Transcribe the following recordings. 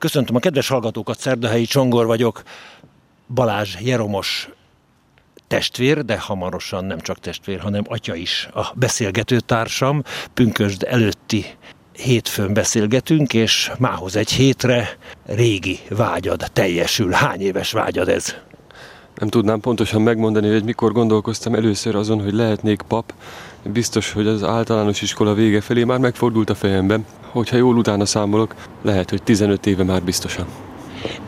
Köszöntöm a kedves hallgatókat, Szerdahelyi Csongor vagyok, Balázs Jeromos testvér, de hamarosan nem csak testvér, hanem atya is a beszélgető társam. Pünkösd előtti hétfőn beszélgetünk, és mához egy hétre régi vágyad teljesül. Hány éves vágyad ez? Nem tudnám pontosan megmondani, hogy mikor gondolkoztam először azon, hogy lehetnék pap. Biztos, hogy az általános iskola vége felé már megfordult a fejemben. Hogyha jól utána számolok, lehet, hogy 15 éve már biztosan.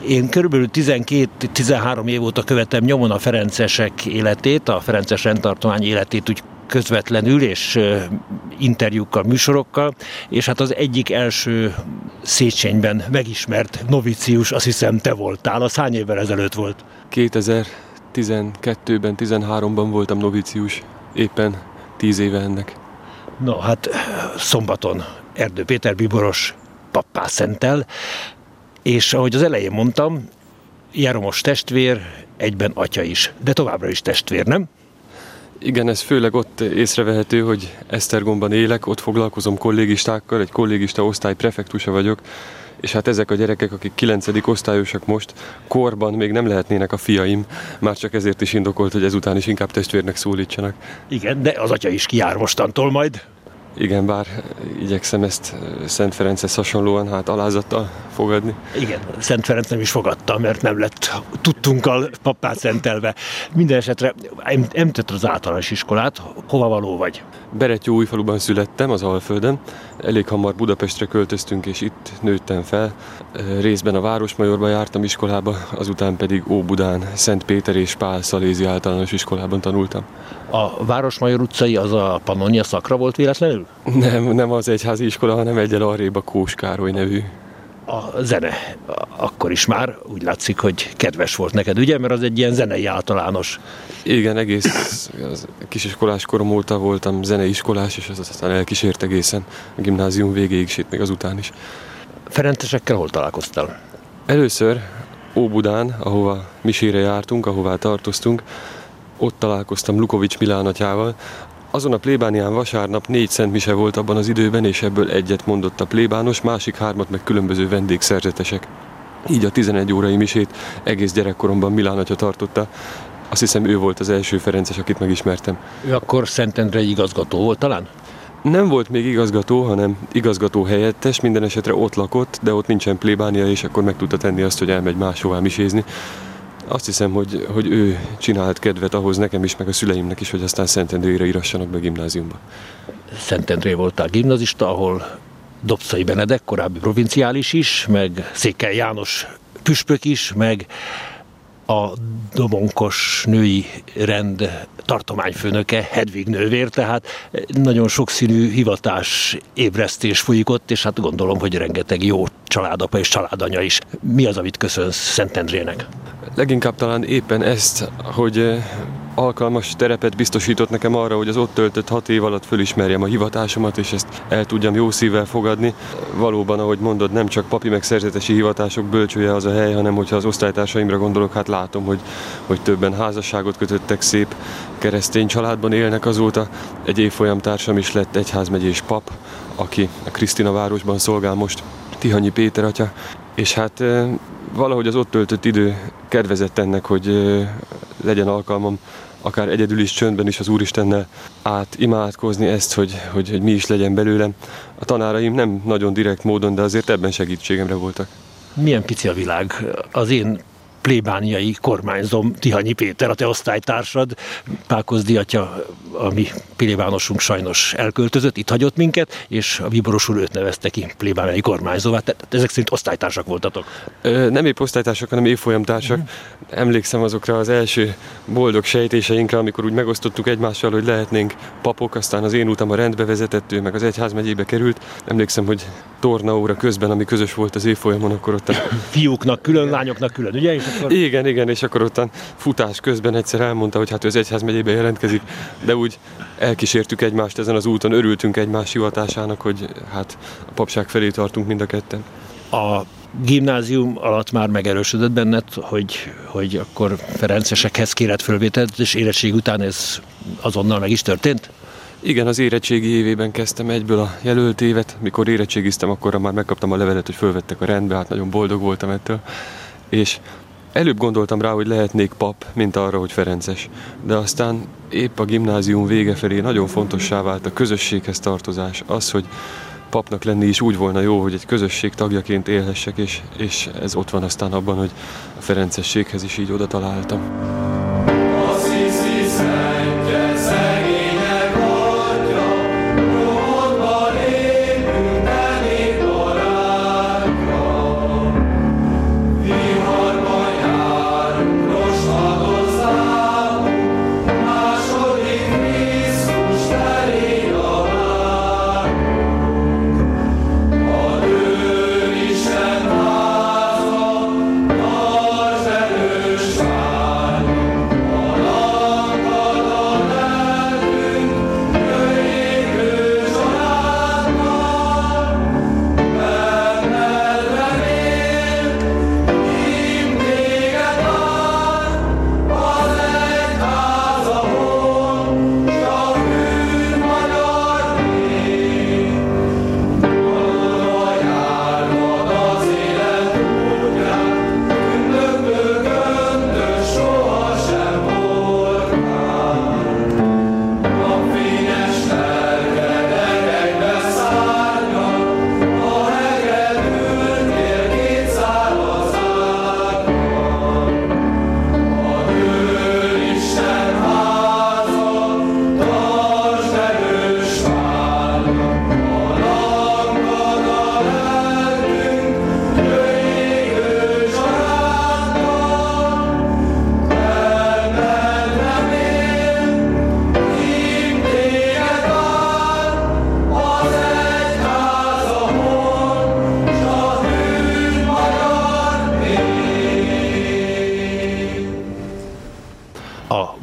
Én körülbelül 12-13 év óta követem nyomon a Ferencesek életét, a Ferences rendtartomány életét úgy közvetlenül, és interjúkkal, műsorokkal, és hát az egyik első Széchenyben megismert novicius, azt hiszem te voltál, az hány évvel ezelőtt volt? 2012-ben, 13-ban voltam novicius, éppen 10 éve ennek. No, hát szombaton Erdő Péter Biboros pappá szentel, és ahogy az elején mondtam, Járomos testvér, egyben atya is, de továbbra is testvér, nem? Igen, ez főleg ott észrevehető, hogy Esztergomban élek, ott foglalkozom kollégistákkal, egy kollégista osztály prefektusa vagyok, és hát ezek a gyerekek, akik 9. osztályosak most, korban még nem lehetnének a fiaim, már csak ezért is indokolt, hogy ezután is inkább testvérnek szólítsanak. Igen, de az atya is kijár mostantól majd. Igen, bár igyekszem ezt Szent Ferenchez hasonlóan hát alázattal fogadni. Igen, Szent Ferenc nem is fogadta, mert nem lett tudtunkkal pappát szentelve. Minden esetre említett az általános iskolát, hova való vagy? Beretyó újfaluban születtem, az Alföldön. Elég hamar Budapestre költöztünk, és itt nőttem fel. Részben a Városmajorba jártam iskolába, azután pedig Óbudán, Szent Péter és Pál Szalézi általános iskolában tanultam. A Városmajor utcai az a Pannonia szakra volt véletlenül? Nem, nem az egyházi iskola, hanem egyel arrébb a Kós Károly nevű a zene akkor is már úgy látszik, hogy kedves volt neked, ugye? Mert az egy ilyen zenei általános. Igen, egész az kisiskolás korom óta voltam zeneiskolás, és az aztán elkísért egészen a gimnázium végéig, sőt még azután is. Ferencesekkel hol találkoztál? Először Óbudán, ahova misére jártunk, ahová tartoztunk, ott találkoztam Lukovics Milán atyával, azon a plébánián vasárnap négy szent mise volt abban az időben, és ebből egyet mondott a plébános, másik hármat meg különböző vendégszerzetesek. Így a 11 órai misét egész gyerekkoromban Milán atya tartotta. Azt hiszem ő volt az első Ferences, akit megismertem. Ő akkor Szentendrei igazgató volt talán? Nem volt még igazgató, hanem igazgató helyettes, minden esetre ott lakott, de ott nincsen plébánia, és akkor meg tudta tenni azt, hogy elmegy máshová misézni azt hiszem, hogy, hogy ő csinált kedvet ahhoz nekem is, meg a szüleimnek is, hogy aztán Szentendrére írassanak be gimnáziumba. Szentendré voltál gimnazista, ahol Dobszai Benedek, korábbi provinciális is, meg Székely János püspök is, meg a domonkos női rend tartományfőnöke, Hedvig nővér, tehát nagyon sokszínű hivatás ébresztés folyik ott, és hát gondolom, hogy rengeteg jó családapa és családanya is. Mi az, amit köszönsz Szentendrének? Leginkább talán éppen ezt, hogy alkalmas terepet biztosított nekem arra, hogy az ott töltött hat év alatt fölismerjem a hivatásomat, és ezt el tudjam jó szívvel fogadni. Valóban, ahogy mondod, nem csak papi megszerzetesi hivatások bölcsője az a hely, hanem hogyha az osztálytársaimra gondolok, hát látom, hogy, hogy többen házasságot kötöttek, szép keresztény családban élnek azóta. Egy évfolyam társam is lett egyházmegyés pap, aki a Krisztina városban szolgál most, Tihanyi Péter atya, és hát valahogy az ott töltött idő kedvezett ennek, hogy legyen alkalmam akár egyedül is csöndben is az Úristennel át imádkozni ezt, hogy, hogy, hogy mi is legyen belőlem. A tanáraim nem nagyon direkt módon, de azért ebben segítségemre voltak. Milyen pici a világ. Az én plébániai kormányzom Tihanyi Péter, a te osztálytársad, Pákozdi atya, a mi plébánosunk sajnos elköltözött, itt hagyott minket, és a Viboros úr őt nevezte ki plébániai kormányzóvá. Tehát ezek szerint osztálytársak voltatok. Ö, nem épp osztálytársak, hanem évfolyamtársak. Mm. Emlékszem azokra az első boldog sejtéseinkre, amikor úgy megosztottuk egymással, hogy lehetnénk papok, aztán az én utam a rendbe vezetett, ő meg az egyház megyébe került. Emlékszem, hogy tornaóra közben, ami közös volt az évfolyamon, akkor ott a... Fiúknak külön, lányoknak külön, ugye? És akkor... Igen, igen, és akkor ottan futás közben egyszer elmondta, hogy hát ő az egyház megyébe jelentkezik, de úgy elkísértük egymást ezen az úton, örültünk egymás hivatásának, hogy hát a papság felé tartunk mind a ketten. A gimnázium alatt már megerősödött benned, hogy, hogy akkor Ferencesekhez kéret fölvételt, és érettség után ez azonnal meg is történt? Igen, az érettségi évében kezdtem egyből a jelölt évet. Mikor érettségiztem, akkor már megkaptam a levelet, hogy fölvettek a rendbe, hát nagyon boldog voltam ettől. És előbb gondoltam rá, hogy lehetnék pap, mint arra, hogy Ferences. De aztán épp a gimnázium vége felé nagyon fontossá vált a közösséghez tartozás. Az, hogy papnak lenni is úgy volna jó, hogy egy közösség tagjaként élhessek, és, és ez ott van aztán abban, hogy a Ferencességhez is így oda találtam.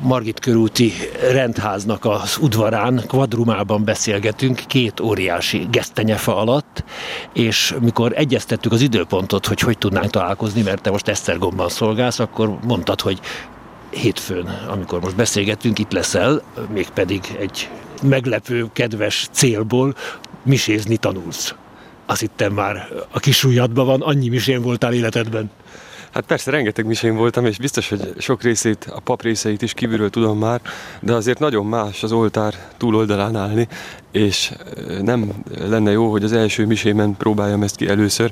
Margit körúti rendháznak az udvarán, kvadrumában beszélgetünk, két óriási gesztenyefa alatt, és mikor egyeztettük az időpontot, hogy hogy tudnánk találkozni, mert te most Esztergomban szolgálsz, akkor mondtad, hogy hétfőn, amikor most beszélgetünk, itt leszel, mégpedig egy meglepő, kedves célból misézni tanulsz. Azt hittem már a kis van, annyi misén voltál életedben. Hát persze, rengeteg misén voltam, és biztos, hogy sok részét, a pap részeit is kívülről tudom már, de azért nagyon más az oltár túloldalán állni, és nem lenne jó, hogy az első misémen próbáljam ezt ki először,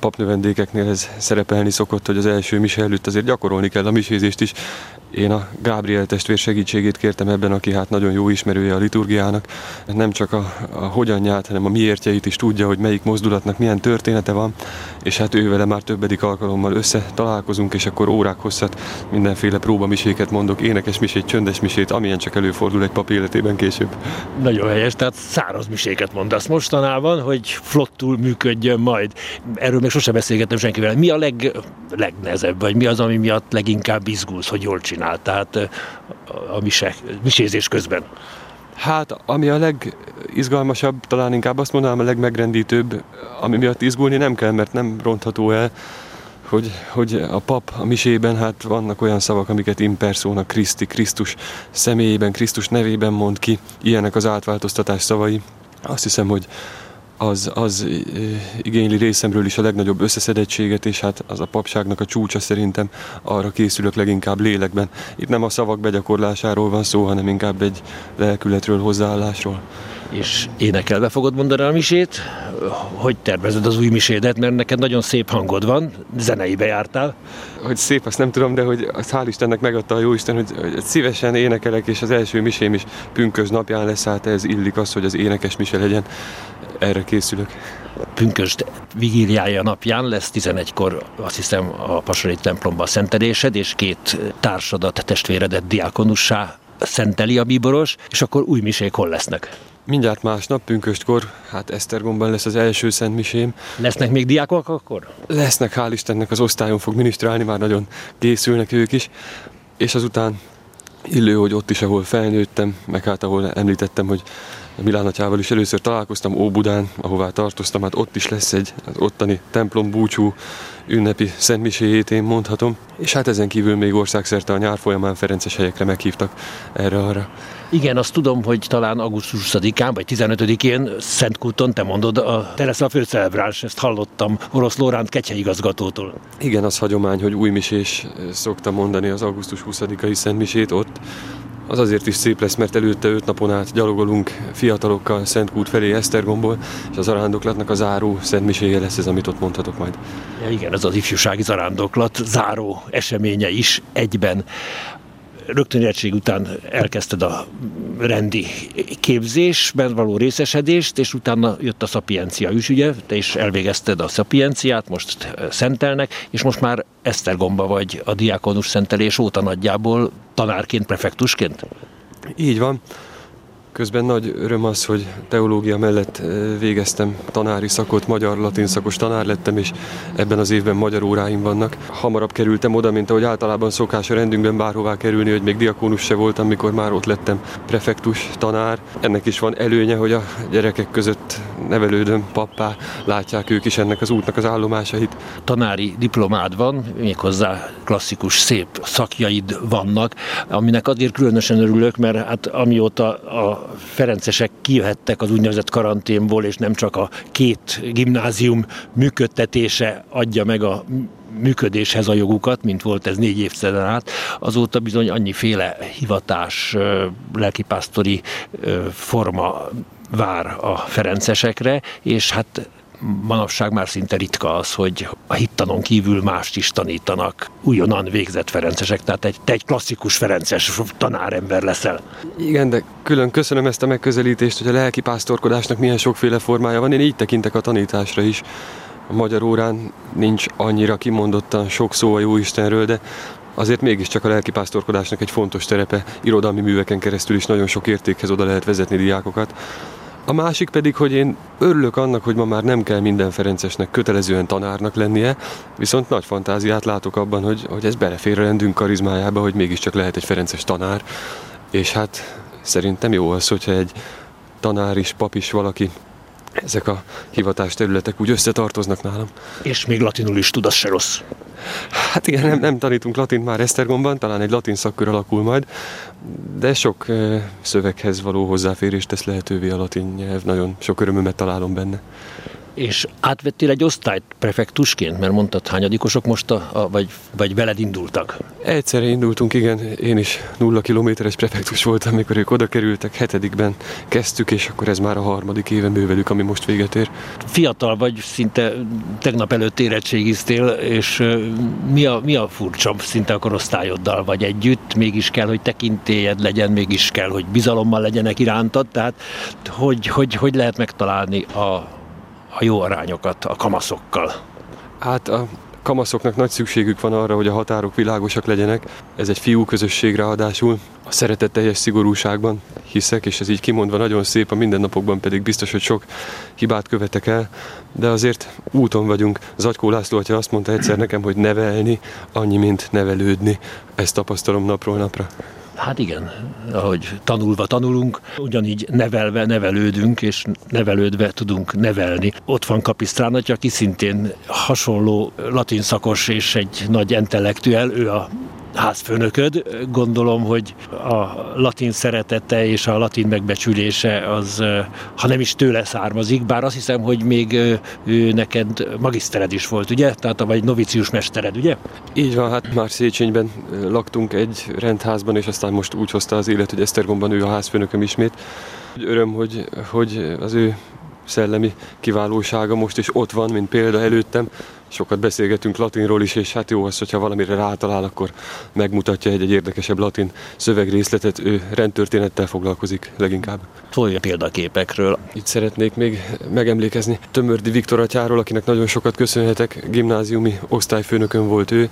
papnövendékeknél ez szerepelni szokott, hogy az első mise előtt azért gyakorolni kell a misézést is. Én a Gábriel testvér segítségét kértem ebben, aki hát nagyon jó ismerője a liturgiának. Nem csak a, a hogyanját, hanem a miértjeit is tudja, hogy melyik mozdulatnak milyen története van, és hát ő vele már többedik alkalommal össze találkozunk, és akkor órák hosszat mindenféle próbamiséket mondok, énekes misét, csöndes misét, amilyen csak előfordul egy pap életében később. Nagyon helyes, tehát száraz miséket mondasz mostanában, hogy flottul működjön majd. Erről még sosem beszélgettem senkivel. Mi a leg, legnehezebb, vagy mi az, ami miatt leginkább izgulsz, hogy jól csinál? Tehát a misézés közben. Hát, ami a legizgalmasabb, talán inkább azt mondanám a legmegrendítőbb, ami miatt izgulni nem kell, mert nem rontható el, hogy, hogy a pap a misében hát vannak olyan szavak, amiket imperszóna Kriszti, Krisztus személyében, Krisztus nevében mond ki, ilyenek az átváltoztatás szavai. Azt hiszem, hogy az, az igényli részemről is a legnagyobb összeszedettséget, és hát az a papságnak a csúcsa szerintem arra készülök leginkább lélekben. Itt nem a szavak begyakorlásáról van szó, hanem inkább egy lelkületről, hozzáállásról. És énekelve fogod mondani a misét? Hogy tervezed az új misédet? Mert neked nagyon szép hangod van, zeneibe jártál. Hogy szép, azt nem tudom, de hogy azt hál' Istennek megadta a Jóisten, hogy, hogy szívesen énekelek, és az első misém is pünkös napján lesz, hát ez illik az, hogy az énekes mise legyen erre készülök. Pünkösd vigíliája napján lesz 11-kor azt hiszem a Pasori templomban szentelésed, és két társadat, testvéredet diákonussá szenteli a bíboros, és akkor új misék hol lesznek? Mindjárt másnap, pünköstkor, hát Esztergomban lesz az első szent misém. Lesznek még diákok akkor? Lesznek, hál' Istennek az osztályon fog minisztrálni, már nagyon készülnek ők is. És azután illő, hogy ott is, ahol felnőttem, meg hát ahol említettem, hogy Milán is először találkoztam Óbudán, ahová tartoztam, hát ott is lesz egy az ottani templom búcsú ünnepi szentmiséjét én mondhatom, és hát ezen kívül még országszerte a nyár folyamán Ferences helyekre meghívtak erre-arra. Igen, azt tudom, hogy talán augusztus 20-án vagy 15-én Szentkúton, te mondod, a Teresa a főcelebráns, ezt hallottam orosz Lóránt igazgatótól. Igen, az hagyomány, hogy új misés szokta mondani az augusztus 20-ai szentmisét ott, az azért is szép lesz, mert előtte öt napon át gyalogolunk fiatalokkal Szentkút felé Esztergomból, és az arándoklatnak a záró szentmiséje lesz ez, amit ott mondhatok majd. Ja, igen, ez az ifjúsági zarándoklat záró eseménye is egyben rögtön érettség után elkezdted a rendi képzésben való részesedést, és utána jött a szapiencia is, ugye? Te is elvégezted a szapienciát, most szentelnek, és most már Esztergomba vagy a diákonus szentelés óta nagyjából tanárként, prefektusként? Így van. Közben nagy öröm az, hogy teológia mellett végeztem tanári szakot, magyar-latin szakos tanár lettem, és ebben az évben magyar óráim vannak. Hamarabb kerültem oda, mint ahogy általában szokás a rendünkben bárhová kerülni, hogy még diakónus se voltam, mikor már ott lettem prefektus, tanár. Ennek is van előnye, hogy a gyerekek között nevelődöm, pappá, látják ők is ennek az útnak az állomásait. Tanári diplomád van, méghozzá klasszikus szép szakjaid vannak, aminek azért különösen örülök, mert hát amióta a ferencesek kijöhettek az úgynevezett karanténból, és nem csak a két gimnázium működtetése adja meg a működéshez a jogukat, mint volt ez négy évtizeden át, azóta bizony annyiféle hivatás, lelkipásztori forma vár a ferencesekre, és hát manapság már szinte ritka az, hogy a hittanon kívül mást is tanítanak újonnan végzett ferencesek, tehát egy, te egy klasszikus ferences tanárember leszel. Igen, de külön köszönöm ezt a megközelítést, hogy a lelki pásztorkodásnak milyen sokféle formája van. Én így tekintek a tanításra is. A magyar órán nincs annyira kimondottan sok szó a Jóistenről, de azért mégiscsak a lelkipásztorkodásnak egy fontos terepe, irodalmi műveken keresztül is nagyon sok értékhez oda lehet vezetni diákokat. A másik pedig, hogy én örülök annak, hogy ma már nem kell minden Ferencesnek kötelezően tanárnak lennie, viszont nagy fantáziát látok abban, hogy, hogy ez belefér a rendünk karizmájába, hogy mégiscsak lehet egy Ferences tanár, és hát szerintem jó az, hogyha egy tanár is, pap is valaki ezek a hivatás területek úgy összetartoznak nálam. És még latinul is tud, az se rossz. Hát igen, nem, nem tanítunk latint már Esztergomban, talán egy latin szakkör alakul majd, de sok szöveghez való hozzáférést tesz lehetővé a latin nyelv, nagyon sok örömömet találom benne. És átvettél egy osztályt prefektusként, mert mondtad, hányadikosok most, a, a, vagy, vagy veled indultak? Egyszerre indultunk, igen. Én is nulla kilométeres prefektus voltam, amikor ők oda kerültek. Hetedikben kezdtük, és akkor ez már a harmadik éve művelük, ami most véget ér. Fiatal vagy, szinte tegnap előtt érettségiztél, és mi a, mi a furcsa szinte a korosztályoddal vagy együtt? Mégis kell, hogy tekintélyed legyen, mégis kell, hogy bizalommal legyenek irántad, tehát hogy, hogy, hogy lehet megtalálni a, a jó arányokat a kamaszokkal? Hát a kamaszoknak nagy szükségük van arra, hogy a határok világosak legyenek. Ez egy fiú közösségre adásul. A szeretet teljes szigorúságban hiszek, és ez így kimondva nagyon szép, a mindennapokban pedig biztos, hogy sok hibát követek el, de azért úton vagyunk. Zagykó László atya azt mondta egyszer nekem, hogy nevelni annyi, mint nevelődni. Ezt tapasztalom napról napra. Hát igen, ahogy tanulva tanulunk, ugyanígy nevelve nevelődünk, és nevelődve tudunk nevelni. Ott van Kapisztránatja, aki szintén hasonló latin szakos és egy nagy intellektuel, ő a házfőnököd. Gondolom, hogy a latin szeretete és a latin megbecsülése az, ha nem is tőle származik, bár azt hiszem, hogy még ő neked magisztered is volt, ugye? Tehát vagy novicius mestered, ugye? Így van, hát már Széchenyben laktunk egy rendházban, és aztán most úgy hozta az élet, hogy Esztergomban ő a házfőnököm ismét. Öröm, hogy, hogy az ő szellemi kiválósága most is ott van, mint példa előttem. Sokat beszélgetünk latinról is, és hát jó az, hogyha valamire rátalál, akkor megmutatja egy, egy érdekesebb latin szövegrészletet. Ő rendtörténettel foglalkozik leginkább. Szólj a példaképekről. Itt szeretnék még megemlékezni Tömördi Viktor atyáról, akinek nagyon sokat köszönhetek. Gimnáziumi osztályfőnökön volt ő.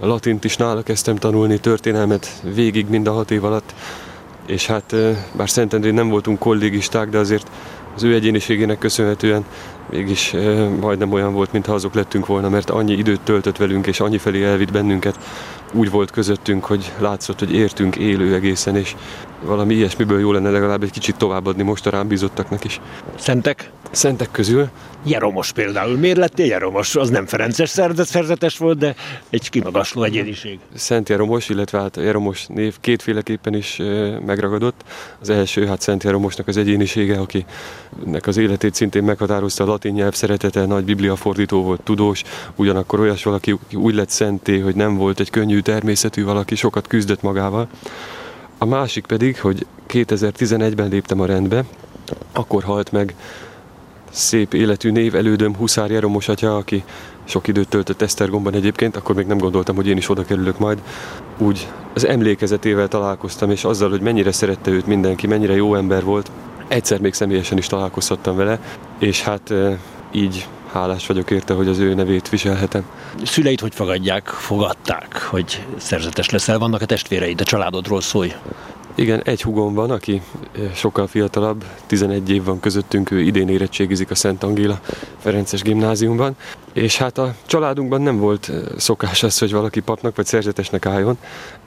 A latint is nála kezdtem tanulni, történelmet végig mind a hat év alatt. És hát bár Szentendrén nem voltunk kollégisták, de azért az ő egyéniségének köszönhetően mégis majdnem olyan volt, mintha azok lettünk volna, mert annyi időt töltött velünk, és annyi felé elvitt bennünket, úgy volt közöttünk, hogy látszott, hogy értünk élő egészen, és valami ilyesmiből jó lenne legalább egy kicsit továbbadni most a rám bízottaknak is. Szentek? Szentek közül? Jeromos például. Miért lettél Jeromos? Az nem Ferences szerzetes volt, de egy kimagasló egyéniség. Szent Jeromos, illetve hát Jeromos név kétféleképpen is megragadott. Az első, hát Szent Jeromosnak az egyénisége, akinek az életét szintén meghatározta a latin nyelv szeretete, nagy bibliafordító volt, tudós, ugyanakkor olyas valaki úgy lett szenté, hogy nem volt egy könnyű természetű valaki, sokat küzdött magával. A másik pedig, hogy 2011-ben léptem a rendbe, akkor halt meg szép életű név elődöm Huszár Jeromos atya, aki sok időt töltött Esztergomban egyébként, akkor még nem gondoltam, hogy én is oda kerülök majd. Úgy az emlékezetével találkoztam, és azzal, hogy mennyire szerette őt mindenki, mennyire jó ember volt. Egyszer még személyesen is találkozhattam vele, és hát így hálás vagyok érte, hogy az ő nevét viselhetem. Szüleid hogy fogadják, fogadták, hogy szerzetes leszel? Vannak a testvéreid, a családodról szólj? Igen, egy hugom van, aki eh, sokkal fiatalabb, 11 év van közöttünk, ő idén érettségizik a Szent Angéla Ferences gimnáziumban, és hát a családunkban nem volt eh, szokás az, hogy valaki papnak vagy szerzetesnek álljon,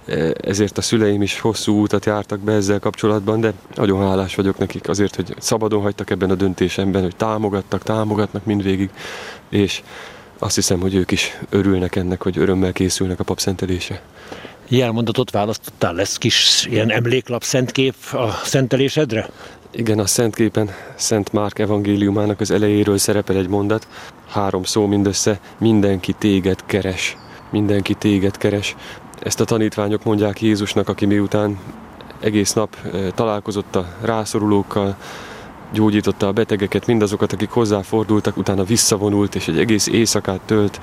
eh, ezért a szüleim is hosszú útat jártak be ezzel kapcsolatban, de nagyon hálás vagyok nekik azért, hogy szabadon hagytak ebben a döntésemben, hogy támogattak, támogatnak mindvégig, és azt hiszem, hogy ők is örülnek ennek, hogy örömmel készülnek a papszentelése jelmondatot választottál? Lesz kis ilyen emléklap, szentkép a szentelésedre? Igen, a szentképen Szent Márk evangéliumának az elejéről szerepel egy mondat, három szó mindössze, mindenki téged keres, mindenki téged keres. Ezt a tanítványok mondják Jézusnak, aki miután egész nap eh, találkozott a rászorulókkal, gyógyította a betegeket, mindazokat, akik hozzáfordultak, utána visszavonult, és egy egész éjszakát tölt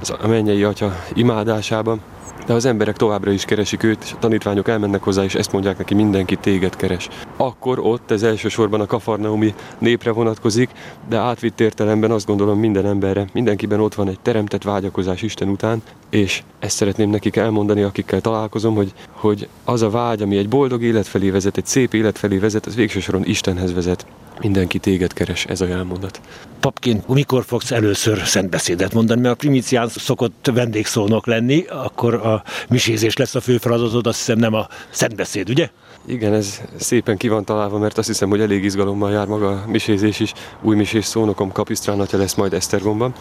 az a mennyei atya imádásában de az emberek továbbra is keresik őt, és a tanítványok elmennek hozzá, és ezt mondják neki, mindenki téged keres. Akkor ott ez elsősorban a kafarnaumi népre vonatkozik, de átvitt értelemben azt gondolom minden emberre, mindenkiben ott van egy teremtett vágyakozás Isten után, és ezt szeretném nekik elmondani, akikkel találkozom, hogy, hogy az a vágy, ami egy boldog élet felé vezet, egy szép élet felé vezet, az végső soron Istenhez vezet. Mindenki téged keres, ez a jelmondat. Papként, mikor fogsz először szentbeszédet mondani? Mert a primicián szokott vendégszónok lenni, akkor a misézés lesz a fő feladatod, azt hiszem nem a szentbeszéd, ugye? Igen, ez szépen ki van találva, mert azt hiszem, hogy elég izgalommal jár maga a misézés is. Új misés szónokom Kapisztrán lesz majd Esztergomban.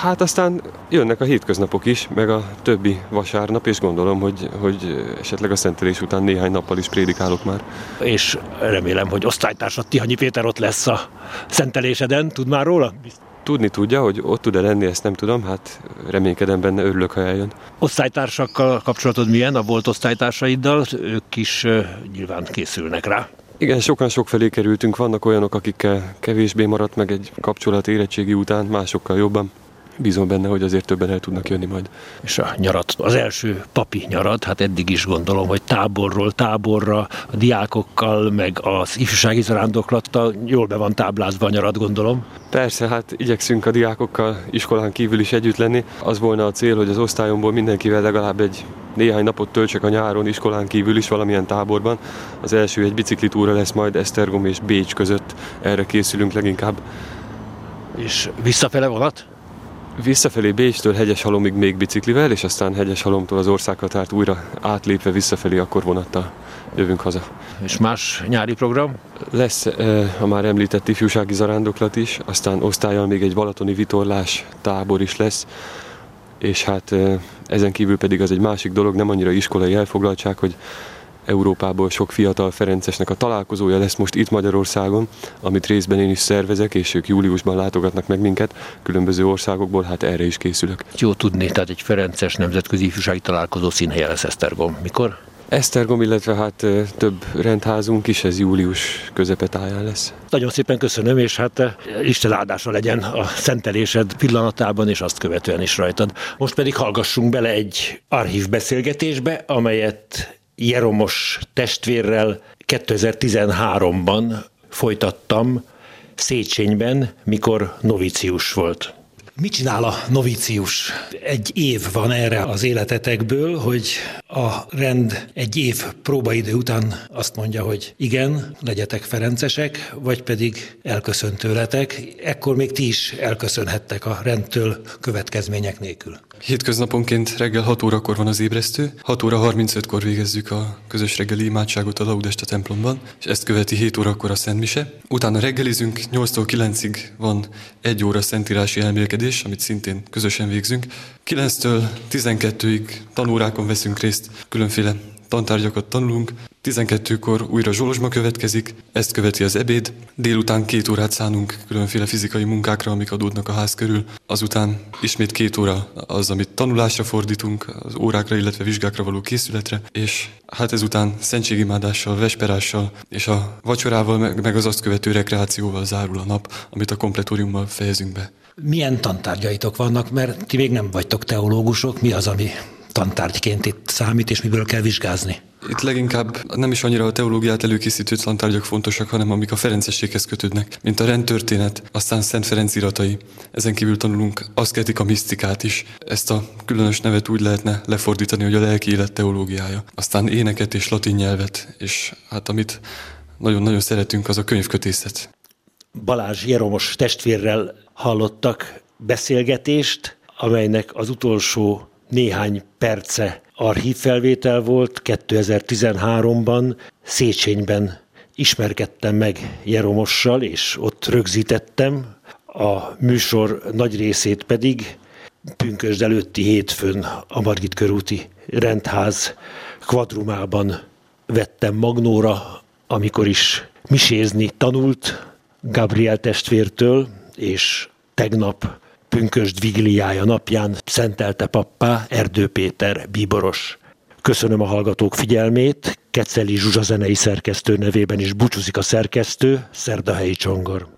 Hát aztán jönnek a hétköznapok is, meg a többi vasárnap, és gondolom, hogy, hogy esetleg a szentelés után néhány nappal is prédikálok már. És remélem, hogy osztálytársad Tihanyi Péter ott lesz a szenteléseden, tud már róla? Tudni tudja, hogy ott tud-e lenni, ezt nem tudom, hát reménykedem benne, örülök, ha eljön. Osztálytársakkal kapcsolatod milyen, a volt osztálytársaiddal? Ők is uh, nyilván készülnek rá. Igen, sokan sok felé kerültünk, vannak olyanok, akikkel kevésbé maradt meg egy kapcsolat érettségi után, másokkal jobban bízom benne, hogy azért többen el tudnak jönni majd. És a nyarat, az első papi nyarat, hát eddig is gondolom, hogy táborról táborra, a diákokkal, meg az ifjúsági zarándoklattal jól be van táblázva a nyarat, gondolom. Persze, hát igyekszünk a diákokkal iskolán kívül is együtt lenni. Az volna a cél, hogy az osztályomból mindenkivel legalább egy néhány napot töltsek a nyáron iskolán kívül is valamilyen táborban. Az első egy biciklitúra lesz majd Esztergom és Bécs között. Erre készülünk leginkább. És visszafele vonat? Visszafelé Bécstől Hegyeshalomig még biciklivel, és aztán Hegyeshalomtól az országhatárt újra átlépve visszafelé akkor vonattal jövünk haza. És más nyári program? Lesz a már említett ifjúsági zarándoklat is, aztán osztályal még egy balatoni vitorlás tábor is lesz, és hát ezen kívül pedig az egy másik dolog, nem annyira iskolai elfoglaltság, hogy Európából sok fiatal Ferencesnek a találkozója lesz most itt Magyarországon, amit részben én is szervezek, és ők júliusban látogatnak meg minket különböző országokból, hát erre is készülök. Jó tudni, tehát egy Ferences nemzetközi ifjúsági találkozó színhelye lesz Esztergom. Mikor? Esztergom, illetve hát több rendházunk is, ez július közepetáján lesz. Nagyon szépen köszönöm, és hát Isten áldása legyen a szentelésed pillanatában, és azt követően is rajtad. Most pedig hallgassunk bele egy archív beszélgetésbe, amelyet Jeromos testvérrel 2013-ban folytattam Széchenyben, mikor novicius volt. Mit csinál a novícius? Egy év van erre az életetekből, hogy a rend egy év próbaidő után azt mondja, hogy igen, legyetek ferencesek, vagy pedig elköszön tőletek. Ekkor még ti is elköszönhettek a rendtől következmények nélkül. Hétköznaponként reggel 6 órakor van az ébresztő, 6 óra 35-kor végezzük a közös reggeli imádságot a Laudesta templomban, és ezt követi 7 órakor a Szentmise. Utána reggelizünk, 8-tól 9-ig van egy óra szentírási elmélkedés, amit szintén közösen végzünk. 9-től 12-ig tanórákon veszünk részt, különféle tantárgyakat tanulunk, 12-kor újra zsolozsma következik, ezt követi az ebéd, délután két órát szánunk különféle fizikai munkákra, amik adódnak a ház körül, azután ismét két óra az, amit tanulásra fordítunk, az órákra, illetve vizsgákra való készületre, és hát ezután szentségimádással, vesperással és a vacsorával, meg az azt követő rekreációval zárul a nap, amit a kompletóriummal fejezünk be. Milyen tantárgyaitok vannak, mert ti még nem vagytok teológusok, mi az, ami tantárgyként itt számít, és miből kell vizsgázni? Itt leginkább nem is annyira a teológiát előkészítő tantárgyak fontosak, hanem amik a Ferencességhez kötődnek, mint a rendtörténet, aztán Szent Ferenc iratai. Ezen kívül tanulunk a misztikát is. Ezt a különös nevet úgy lehetne lefordítani, hogy a lelki élet teológiája. Aztán éneket és latin nyelvet, és hát amit nagyon-nagyon szeretünk, az a könyvkötészet. Balázs Jeromos testvérrel hallottak beszélgetést, amelynek az utolsó néhány perce archívfelvétel volt. 2013-ban Széchenyben ismerkedtem meg Jeromossal, és ott rögzítettem, a műsor nagy részét pedig pünkösd előtti hétfőn a Margit körúti rendház kvadrumában vettem magnóra, amikor is misézni tanult Gabriel testvértől, és tegnap pünkösd vigiliája napján szentelte pappá Erdő Péter bíboros. Köszönöm a hallgatók figyelmét, Keceli Zsuzsa zenei szerkesztő nevében is búcsúzik a szerkesztő, Szerdahelyi Csongor.